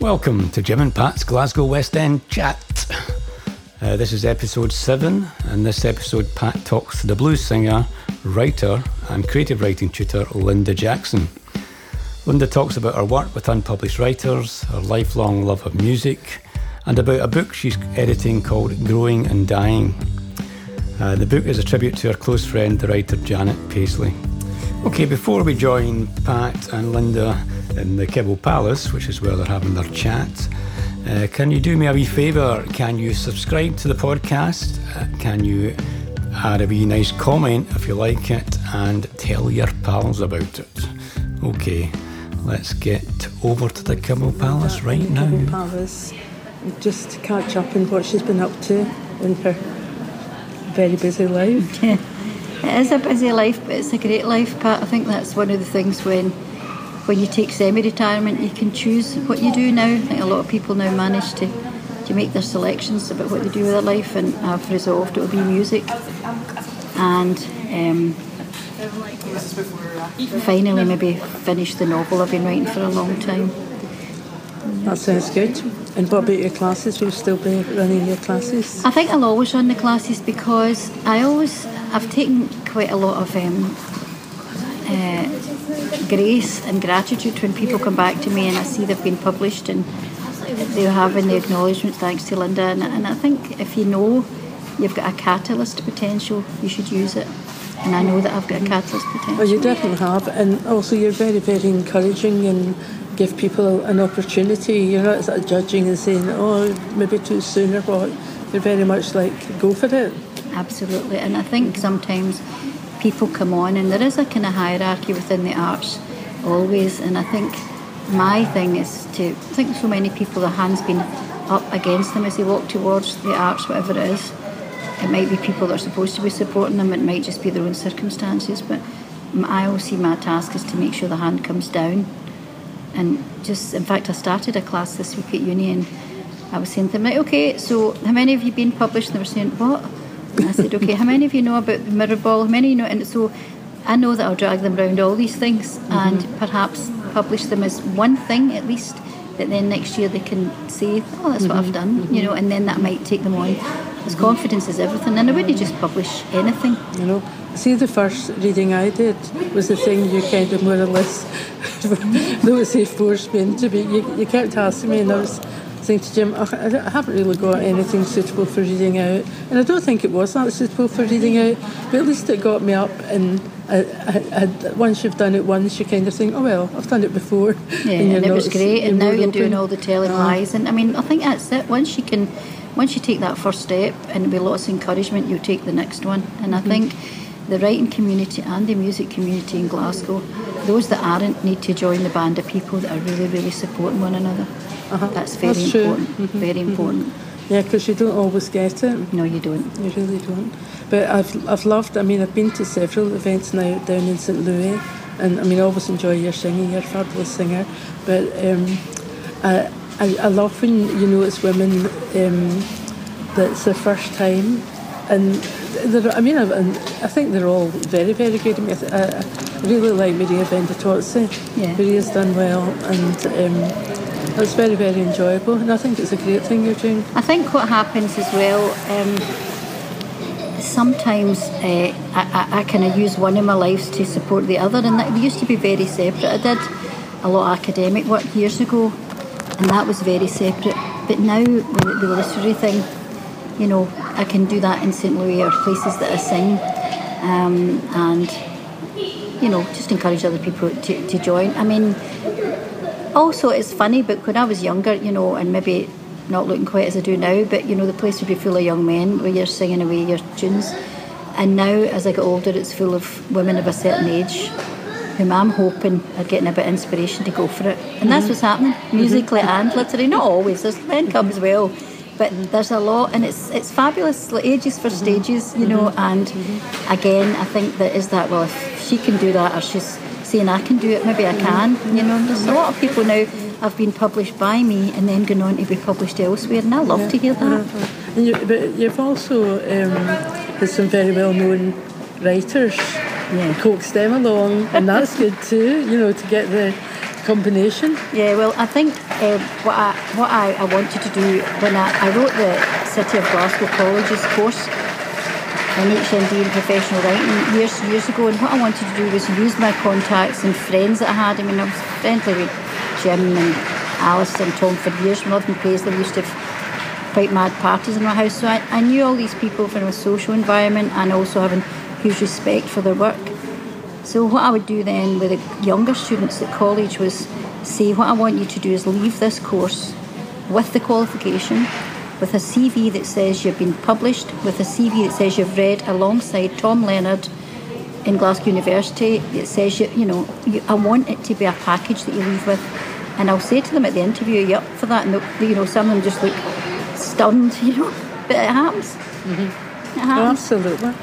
Welcome to Jim and Pat's Glasgow West End Chat. Uh, this is episode 7, and this episode, Pat talks to the blues singer, writer, and creative writing tutor Linda Jackson. Linda talks about her work with unpublished writers, her lifelong love of music, and about a book she's editing called Growing and Dying. Uh, the book is a tribute to her close friend, the writer Janet Paisley. Okay, before we join Pat and Linda in the Kibble Palace, which is where they're having their chat, uh, can you do me a wee favour? Can you subscribe to the podcast? Uh, can you add a wee nice comment if you like it and tell your pals about it? Okay, let's get over to the Kibble Palace right now. Kibble Palace, just to catch up on what she's been up to in her very busy life. It is a busy life, but it's a great life, Pat. I think that's one of the things when when you take semi-retirement, you can choose what you do now. I think a lot of people now manage to to make their selections about what they do with their life, and I've resolved it will be music. And um, finally, maybe finish the novel I've been writing for a long time. That sounds good. And what about your classes? Will you still be running your classes? I think I'll always run the classes because I always I've taken quite a lot of um, uh, grace and gratitude when people come back to me and I see they've been published and they're having the acknowledgement thanks to Linda. And, and I think if you know you've got a catalyst potential, you should use it. And I know that I've got a catalyst potential. Well, you definitely have. And also, you're very, very encouraging and give people an opportunity. You're not sort of judging and saying, oh, maybe too soon or what. You're very much like, go for it. Absolutely. And I think sometimes people come on and there is a kind of hierarchy within the arts always. And I think my thing is to, I think so many people, the hand's been up against them as they walk towards the arts, whatever it is. It might be people that are supposed to be supporting them, it might just be their own circumstances. But I always see my task is to make sure the hand comes down. And just, in fact, I started a class this week at uni and I was saying to them, like, okay, so how many of you been published? And they were saying, what? I said, okay, how many of you know about the mirror ball? How many you know? And so I know that I'll drag them around all these things mm-hmm. and perhaps publish them as one thing at least that then next year they can say, oh, that's mm-hmm. what I've done, mm-hmm. you know, and then that might take them on. Because confidence is everything, and I wouldn't just publish anything. You know, see, the first reading I did was the thing you kind of more or less, though say forced me into, but you, you kept asking me, and I was to Jim, I haven't really got anything suitable for reading out. And I don't think it was that suitable for reading out, but at least it got me up. And I, I, I, once you've done it once, you kind of think, oh, well, I've done it before. Yeah, and, and it was great. And now you're open. doing all the telling uh, lies. And I mean, I think that's it. Once you can, once you take that first step and with lots of encouragement, you take the next one. And I mm-hmm. think the writing community and the music community in Glasgow, those that aren't need to join the band of people that are really, really supporting one another. Uh-huh. That's very That's important. Mm-hmm. Very mm-hmm. important. Mm-hmm. Yeah, because you don't always get it. No, you don't. You really don't. But I've I've loved. I mean, I've been to several events now down in St Louis, and I mean, I always enjoy your singing. You're a fabulous singer. But um, I, I, I love when you know it's women um, that's their first time, and I mean, I, I think they're all very very good. I, mean, I, I really like Maria Benditozzi. Yeah. Maria's done well, and. Um, it's very, very enjoyable, and I think it's a great thing you're doing. I think what happens as well, um, sometimes uh, I, I, I kind of use one of my lives to support the other, and that used to be very separate. I did a lot of academic work years ago, and that was very separate. But now, with the literary thing, you know, I can do that in St. Louis or places that I sing, um, and you know, just encourage other people to, to join. I mean, also it's funny, but when I was younger, you know, and maybe not looking quite as I do now, but you know, the place would be full of young men where you're singing away your tunes. And now, as I get older, it's full of women of a certain age whom I'm hoping are getting a bit of inspiration to go for it. And that's mm-hmm. what's happening, musically mm-hmm. and literally. Not always, there's men come as well. But there's a lot, and it's it's fabulous. Like ages for mm-hmm. stages, you know. And again, I think that is that. Well, if she can do that, or she's saying I can do it, maybe I can. You know, there's a lot of people now have been published by me and then gone on to be published elsewhere, and I love yeah. to hear that. And you, but you've also um, had some very well-known writers yeah. coax them along, and that's good too. You know, to get the combination. Yeah, well, I think uh, what I what I, I wanted to do when I, I wrote the City of Glasgow Colleges course in HND and professional writing years years ago, and what I wanted to do was use my contacts and friends that I had. I mean, I was friendly with Jim and Alice and Tom for years. We lived in Paisley. We used to have quite mad parties in our house, so I, I knew all these people from a social environment and also having huge respect for their work. So what I would do then with the younger students at college was say, what I want you to do is leave this course with the qualification, with a CV that says you've been published, with a CV that says you've read alongside Tom Leonard in Glasgow University. It says you, you know, you, I want it to be a package that you leave with, and I'll say to them at the interview, "Are you up for that?" And you know, some of them just look stunned, you know, but it happens. Mm-hmm. It happens. absolutely.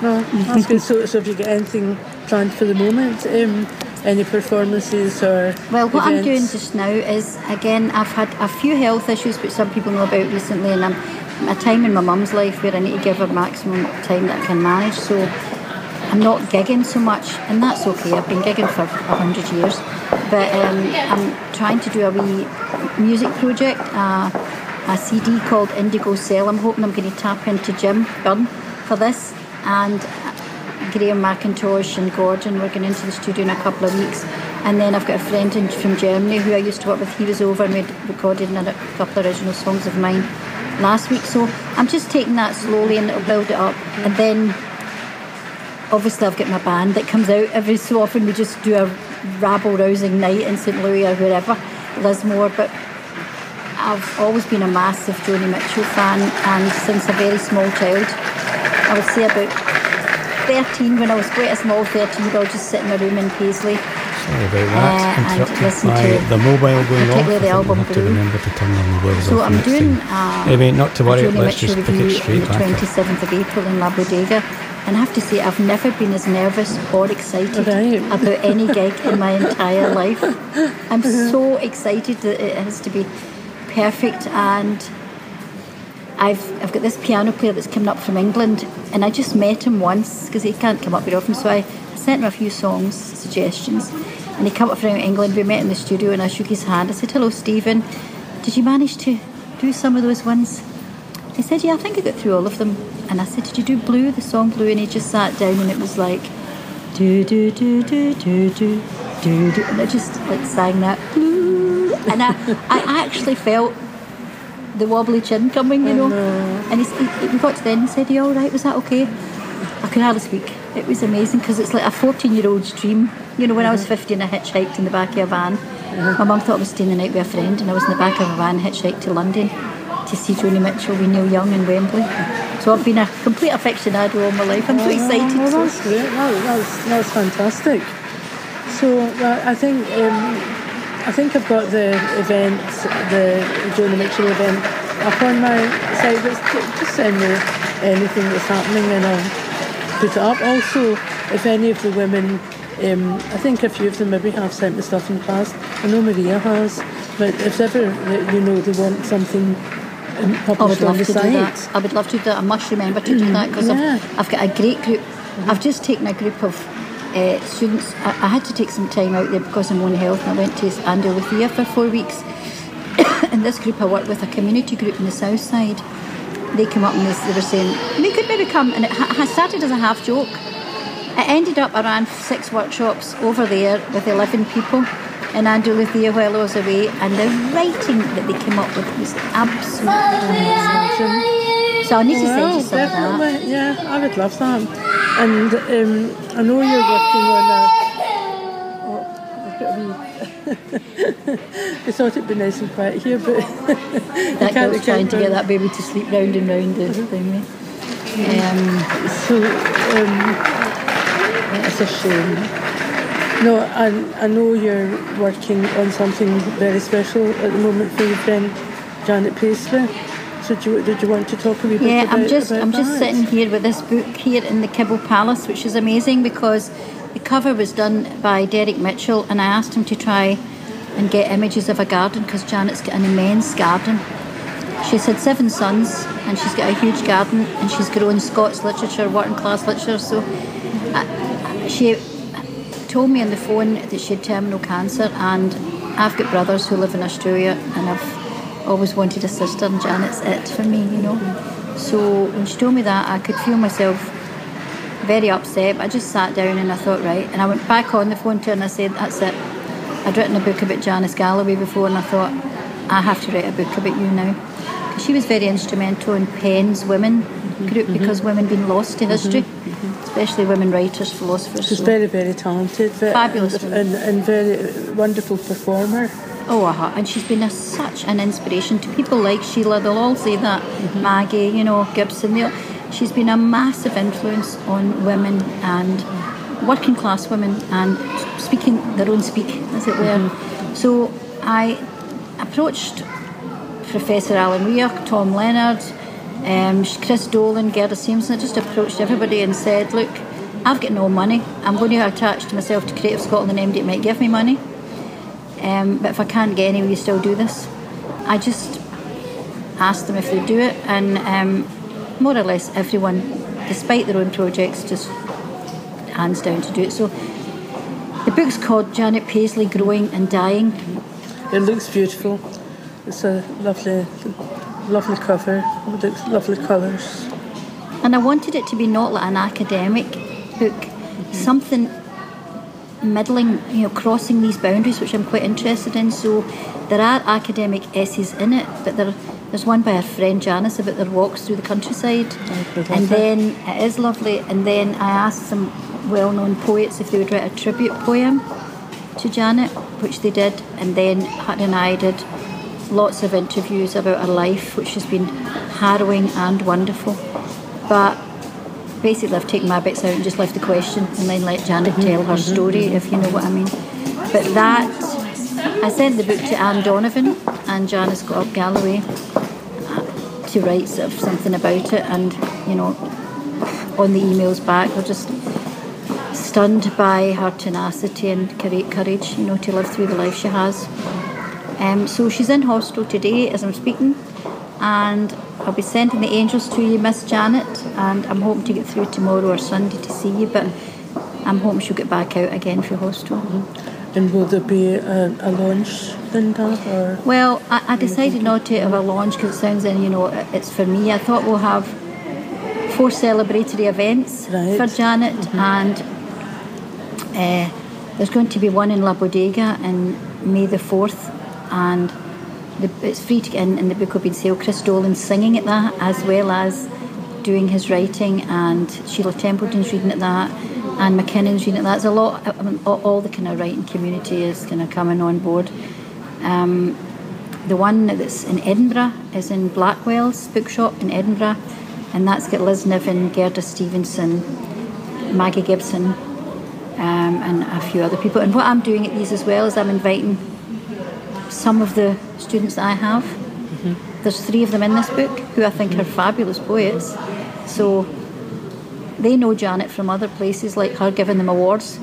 No, that's good. So, so have you got anything planned for the moment? Um, any performances or well what events? i'm doing just now is again i've had a few health issues which some people know about recently and i'm a time in my mum's life where i need to give her maximum time that i can manage. So i'm not gigging so much and that's okay. I've been gigging for 100 years. But um, i'm trying to do a wee music project uh, a cd called indigo cell. I'm hoping i'm going to tap into jim Byrne for this. And Graham McIntosh and Gordon. We're going into the studio in a couple of weeks. And then I've got a friend in, from Germany who I used to work with. He was over and we recorded a couple of original songs of mine last week. So I'm just taking that slowly and it'll build it up. And then obviously I've got my band that comes out every so often. We just do a rabble rousing night in St. Louis or wherever, Lismore. But I've always been a massive Joni Mitchell fan and since a very small child. I would say about 13, when I was quite a small 13 year old, just sitting in a room in Paisley. Sorry about that. Uh, and listen by to the mobile going off. the album have to remember to turn the mobiles so off. I'm doing uh, anyway, not to worry. Let's Mitchell just pick it straight on the 27th of April in La Bodega. And I have to say, I've never been as nervous or excited right. about any gig in my entire life. I'm so excited that it has to be perfect and I've, I've got this piano player that's coming up from England, and I just met him once because he can't come up very often. So I, sent him a few songs, suggestions, and he came up from England. We met in the studio, and I shook his hand. I said, "Hello, Stephen. Did you manage to do some of those ones?" He said, "Yeah, I think I got through all of them." And I said, "Did you do Blue, the song Blue?" And he just sat down, and it was like, do do do do do do do do, and I just like sang that Blue, and I, I actually felt the wobbly chin coming, you know. And he, he, we got to the end and said, Are you all right? Was that okay? I could hardly speak. It was amazing because it's like a 14 year old's dream. You know, when I was 15, I hitchhiked in the back of a van. My mum thought I was staying the night with a friend, and I was in the back of a van, hitchhiked to London to see Joni Mitchell with Neil Young in Wembley. So I've been a complete aficionado all my life. I'm so excited. Oh, that's great. That, that's, that's fantastic. So uh, I think um, I think I've got the event, the Joni Mitchell event, up on my site. Just send me anything that's happening and I'll put it up. Also, if any of the women, um, I think a few of them maybe have sent me stuff in the past. I know Maria has, but if ever you know they want something I would love to do that. I would love to do that. I must remember to do that because yeah. I've, I've, got a great group. Mm-hmm. I've just taken a group of uh, students. I, I, had to take some time out there because I'm on health, and I went to Andalusia for four weeks. in this group, I worked with a community group in the south side. They came up and they, were saying they could maybe come, and it ha- started as a half joke. It ended up I ran six workshops over there with 11 people in Andalusia while I was away, and the writing that they came up with was absolutely amazing. So I need to send you some definitely. of that. Yeah, I would love that. And um, I know you're working on a. Oh, I've got a wee. I thought it'd be nice and quiet here, but that girl's trying to get that baby to sleep round and round the mm-hmm. thing. Um, so um, it's a shame. No, I, I know you're working on something very special at the moment for your friend Janet Paisley. So did you, did you want to talk a yeah, bit about I'm just I'm that? just sitting here with this book here in the Kibble Palace, which is amazing because the cover was done by Derek Mitchell, and I asked him to try and get images of a garden because Janet's got an immense garden. She's had seven sons, and she's got a huge garden, and she's grown Scots literature, working class literature. So uh, she told me on the phone that she had terminal cancer, and I've got brothers who live in Australia, and I've always wanted a sister, and Janet's it for me, you know. So when she told me that, I could feel myself very upset. I just sat down and I thought, right, and I went back on the phone to her and I said, that's it. I'd written a book about Janice Galloway before, and I thought, I have to write a book about you now. Because she was very instrumental in PEN's women group mm-hmm. because women been lost to history. Mm-hmm especially women writers, philosophers. She's so. very, very talented. Fabulous. And, and very wonderful performer. Oh, uh-huh. and she's been a, such an inspiration to people like Sheila. They'll all say that. Mm-hmm. Magi, you know, Gibson. They'll, she's been a massive influence on women and working class women and speaking their own speak, as it were. Mm-hmm. So I approached Professor Alan Weir, Tom Leonard, um, Chris Dolan, Gerda Simpson, I just approached everybody and said, look, I've got no money. I'm going to attach myself to Creative Scotland and MD might give me money. Um, but if I can't get any, will you still do this? I just asked them if they'd do it, and um, more or less everyone, despite their own projects, just hands down to do it. So the book's called Janet Paisley Growing and Dying. It looks beautiful. It's a lovely lovely cover lovely colours. And I wanted it to be not like an academic book, mm-hmm. something middling, you know, crossing these boundaries, which I'm quite interested in. So there are academic essays in it, but there, there's one by our friend Janice about their walks through the countryside. Oh, and then it is lovely. And then I asked some well known poets if they would write a tribute poem to Janet, which they did. And then Hutton and I did lots of interviews about her life, which has been harrowing and wonderful. But basically, I've taken my bits out and just left the question and then let Janet mm-hmm. tell her mm-hmm. story, if you know what I mean. But that, I sent the book to Anne Donovan and Janice got up Galloway uh, to write sort of something about it, and you know, on the emails back, we're just stunned by her tenacity and courage, you know, to live through the life she has. Um, so she's in hospital today as I'm speaking, and I'll be sending the angels to you, Miss Janet, and I'm hoping to get through tomorrow or Sunday to see you, but I'm hoping she'll get back out again for hospital. Mm-hmm. And will there be a, a launch, Linda? Or well, I, I decided not to have a launch because it sounds, in, you know, it's for me. I thought we'll have four celebratory events right. for Janet, mm-hmm. and uh, there's going to be one in La Bodega in May the 4th and the, it's free to get in, and the book will be on sale. Chris Dolan singing at that, as well as doing his writing, and Sheila Templeton's reading at that, and McKinnon's reading at that. There's a lot, I mean, all, all, the kind of writing community is kind of coming on board. Um, the one that's in Edinburgh is in Blackwell's bookshop in Edinburgh, and that's got Liz Niven, Gerda Stevenson, Magi Gibson, um, and a few other people. And what I'm doing at these as well is I'm inviting some of the students that I have. Mm-hmm. There's three of them in this book who I think mm-hmm. are fabulous poets. So they know Janet from other places, like her giving them awards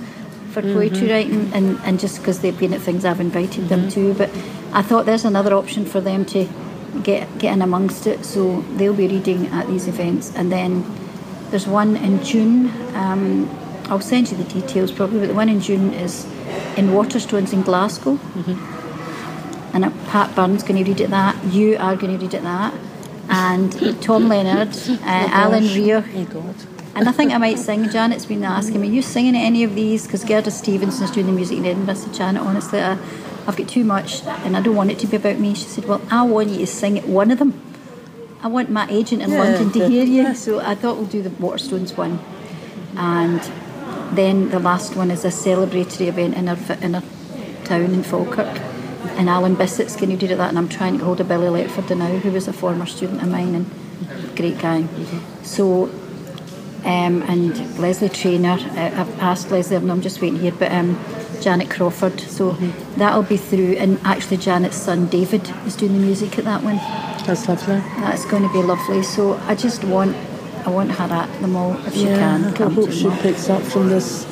for poetry mm-hmm. writing, and, and just because they've been at things I've invited them to. But I thought there's another option for them to get get in amongst it. So they'll be reading at these events, and then there's one in June. Um, I'll send you the details probably, but the one in June is in Waterstones in Glasgow. Mm-hmm and Pat Byrne's going to read it that. You are going to read it that, and Tom Leonard, uh, Alan. Oh and I think I might sing. Janet's been asking me, Are "You singing any of these?" Because Gerda Stevenson's doing the music in Edinburgh. I said, "Janet, honestly, I, I've got too much, and I don't want it to be about me." She said, "Well, I want you to sing at one of them. I want my agent in yeah, London to hear you." So I thought we'll do the Waterstones one, and then the last one is a celebratory event in our in our town in Falkirk and Alan Bissett's going to do that, and I'm trying to get hold of Billy Letford now, who was a former student of mine and great guy. Mm-hmm. So, um, and Leslie Trainer, I've asked Leslie, I'm just waiting here, but um, Janet Crawford. So mm-hmm. that'll be through, and actually Janet's son David is doing the music at that one. That's lovely. That's going to be lovely. So I just want, I want her at the mall if she yeah, can. I hope she picks up from this.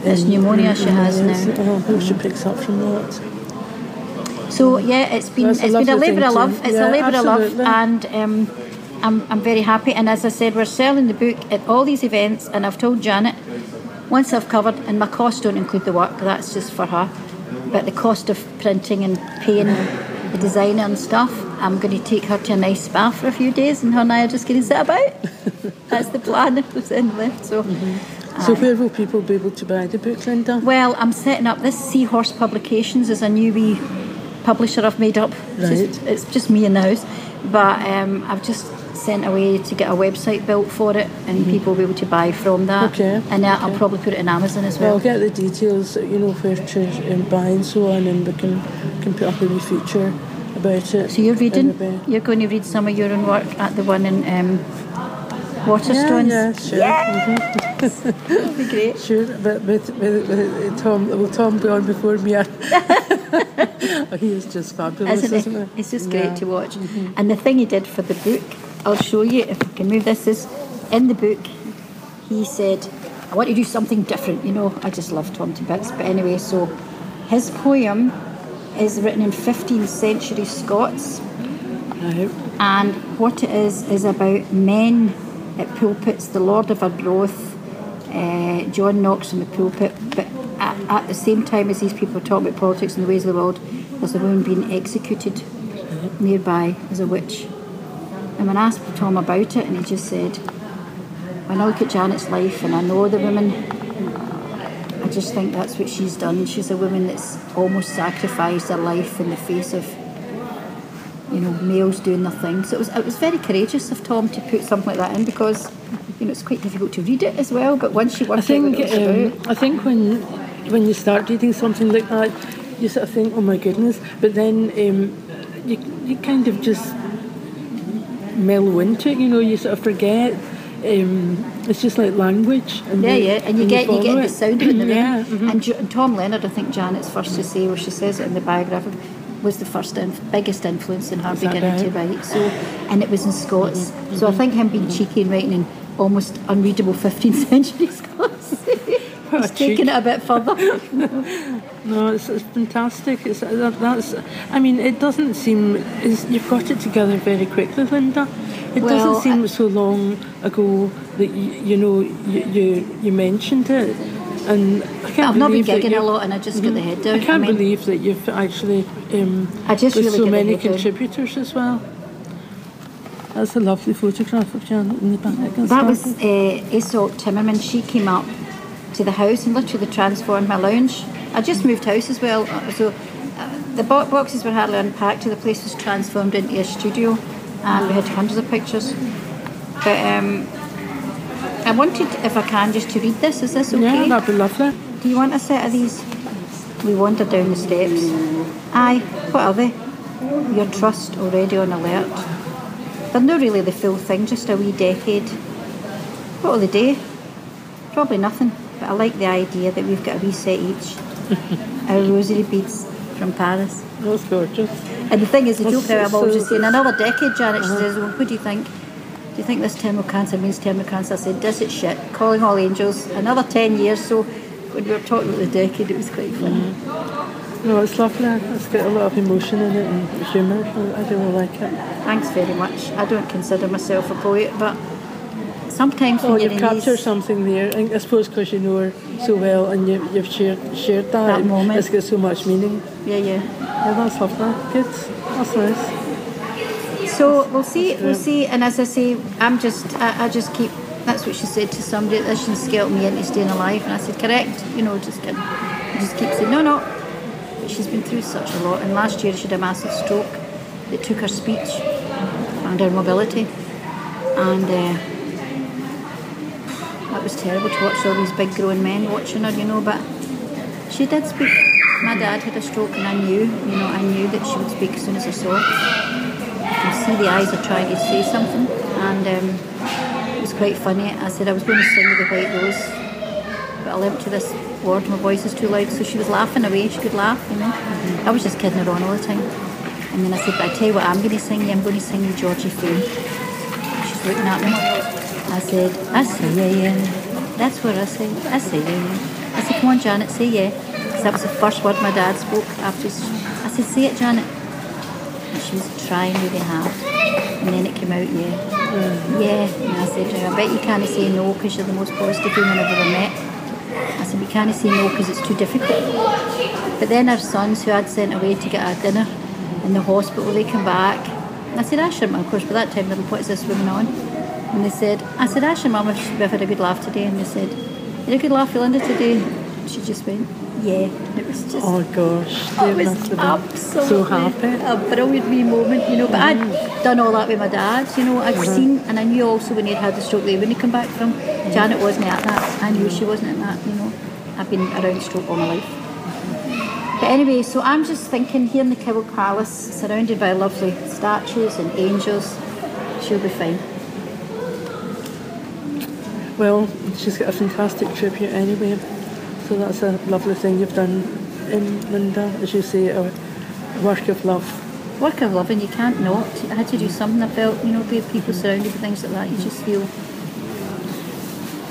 This pneumonia she has now. I hope she picks up from that. So yeah, it's been it's been a labour of love. It's yeah, a labour of love, and um, I'm I'm very happy. And as I said, we're selling the book at all these events, and I've told Janet once I've covered, and my costs don't include the work. That's just for her. but the cost of printing and paying the designer and stuff, I'm going to take her to a nice spa for a few days, and her and I are just going to sit about. That's the plan if there's any left. So. So where will people be able to buy the book, Linda? Well, I'm setting up this Seahorse Publications is a new wee publisher I've made up. It's, just, Right. it's just me in the house, but um, I've just sent away to get a website built for it, and people will be able to buy from that. Mm-hmm. Okay, And uh, I'll probably put it in Amazon as Well, well. I'll get the details, you know, where to um, buy and so on, and we can, can put up a wee feature about it. so you're reading. And You're going to read some of your own work at the one in um, Yeah, Waterstones. yeah, sure. mhm. That'll be great. Sure, but with, with, with Tom, will Tom be on before me? he is just fabulous, isn't isn't, he? It's just Yeah. Mm-hmm. great to watch. And the thing he did for the book, I'll show you if I can move this. Is in the book, he said, "I want to do something different." You know, I just love Tom to bits. But anyway, so his poem is written in 15th century Scots, Right. and what it is is about men at pulpits. The Lord of Arbroath, uh, John Knox in the pulpit, but at, at the same time as these people are talking about politics and the ways of the world, there's a woman being executed nearby as a witch. And when I asked Tom about it, and he just said, when I look at Janet's life and I know the woman, I just think that's what she's done. She's a woman that's almost sacrificed her life in the face of, you know, males doing their thing. So it was it was very courageous of Tom to put something like that in because, you know, it's quite difficult to read it as well. But once you work I think out what it was about, um, I think when when you start reading something like that, you sort of think, "Oh my goodness!" But then um, you you kind of just mellow into it. You know, you sort of forget. Um, it's just like language. And Yeah, you- yeah, and you get you follow get the sound of it in the room. yeah. mhm. And, Jo- and Tom Leonard, I think Janet's first to say, where she says it in the biography, was the first inf- biggest influence in her beginning to write. So, and it was in Scots. So I think him being cheeky and writing in almost unreadable 15th century Scots. A taking it a bit further. No, it's, it's fantastic. It's that, that's. I mean, it doesn't seem. It's, you've got it together very quickly, Linda. It Well, doesn't seem I- so long ago that you, you know you, you you mentioned it, and I can't I've not been gigging a lot and I just got the head down. I can't mean, believe that you've actually. Um, I just with really so many head down. contributors as well. That's a lovely photograph of Janet in the back. That was uh, Isolde Timmerman. She came up to the house and literally transformed my lounge. I just moved house as well, uh, so uh, the bo- boxes were hardly unpacked. So the place was transformed into a studio, and we had hundreds of pictures. But um, I wanted, if I can, just to read this. Is this okay? Yeah, that'd be lovely. Do you want a set of these? We wandered down the steps. Aye, what are they? Your trust already on alert. They're not really the full thing, just a wee decade. What will they do? Probably nothing, but I like the idea that we've got a wee set each. Our rosary beads from Paris. That's gorgeous. And the thing is, the That's joke now, I'm always so- just saying, another decade, Janet, she uh-huh. says, well, what do you think? Do you think this terminal cancer means terminal cancer? I said, this is shit. Calling all angels. Another 10 years. So when we were talking about the decade, it was quite funny. Mm-hmm. No, it's lovely. It's got a lot of emotion in it and humour. I really like it. Thanks very much. I don't consider myself a poet, but sometimes Oh, in captured these, something there. I I suppose because you know her so well and you, you've shared shared that. That moment. It's got so much meaning. yeah, yeah. Yeah, that's lovely. Good. That's nice. So we'll see, we'll see. And as I say, I'm just, I, I just keep. That's what she said to somebody. That shouldn't scale me into staying alive. And I said, correct. You know, just kidding. Just keep saying, no, no. But she's been through such a lot. And last year she had a massive stroke that took her speech and her mobility. And uh, that was terrible to watch all these big grown men watching her, you know. But she did speak. My dad had a stroke, and I knew, you know, I knew that she would speak as soon as I saw her. You can see the eyes are trying to say something, and um, it was quite funny. I said I was going to sing with the White Rose, but I limped to this ward. My voice is too loud, so she was laughing away. She could laugh, you know. I was just kidding her on all the time. And then I said, but I tell you what, I'm going to sing you. I'm going to sing you Georgie Fame. She's looking at me. I said, I say yeah, yeah. That's what I say. I say yeah, yeah. I said, come on, Janet, say yeah. Because that was the first word my dad spoke after. I said, say it, Janet. And she was trying really hard. And then it came out, yeah. Mm. Yeah. And I said to her, I bet you can't say no because you're the most positive woman I've ever met. I said, we can't say no because it's too difficult. But then our sons, who I'd sent away to get our dinner in the hospital, they come back. I said, I shouldn't, of course, by that time, little what is this woman on? And they said, I said, Asher, mum, we've had a good laugh today. And they said, you had a good laugh, Linda, today? She just went, yeah. And it was just, Oh gosh, I they was have absolutely so happy. a brilliant wee moment, you know. But I'd mm. done all that with my dad, you know. I'd seen, and I knew also when he'd had the stroke, they wouldn't come back from. Mm. Janet wasn't at that. I knew she wasn't at that, you know. I've been around stroke all my life. But anyway, so I'm just thinking here in the Kibble Palace, surrounded by lovely statues and angels, she'll be fine. Well, she's got a fantastic tribute anyway, so that's a lovely thing you've done, in Linda, as you say, a work of love. Work of love, and you can't not. I had to do something. I felt, you know, with people surrounded with things like that, you just feel.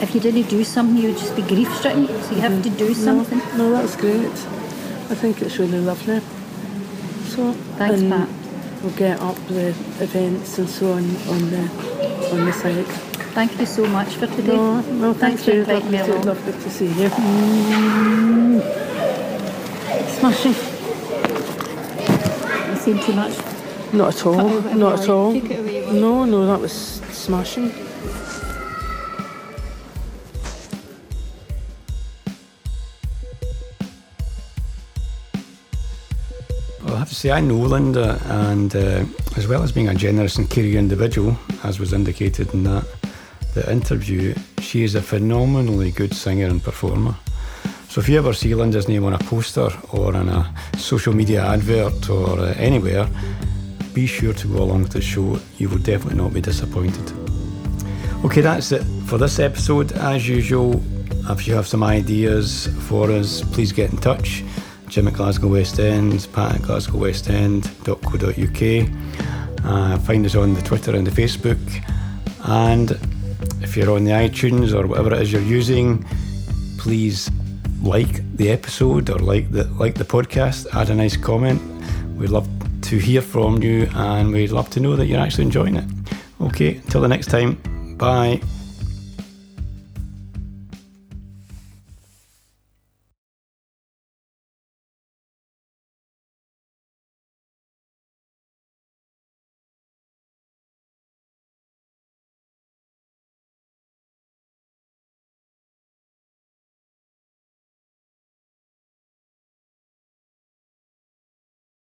If you didn't do something, you would just be grief stricken. So you have to do something. No, no, that's great. I think it's really lovely. So Thanks, and Pat. We'll get up the events and so on on the on the site. Thank you so much for today. No, no, Thanks thank for you. inviting me Lovely to, along. lovely to see you. Smashing. You seen too much. Not at all. Cut Not at like, all. away. No, no, that was smashing. Well, I have to say, I know Linda, and uh, as well as being a generous and caring individual, as was indicated in that the interview, she is a phenomenally good singer and performer. So if you ever see Linda's name on a poster or in a social media advert or uh, anywhere, be sure to go along to the show. You will definitely not be disappointed. Okay, that's it for this episode. As usual, if you have some ideas for us, please get in touch. Jim at Glasgow West End, Pat at glasgowwestend.co.uk. Uh, find us on the Twitter and the Facebook. And if you're on the iTunes or whatever it is you're using, please like the episode or like the like the podcast. Add a nice comment. We'd love to hear from you, and we'd love to know that you're actually enjoying it. Okay, until the next time. Bye.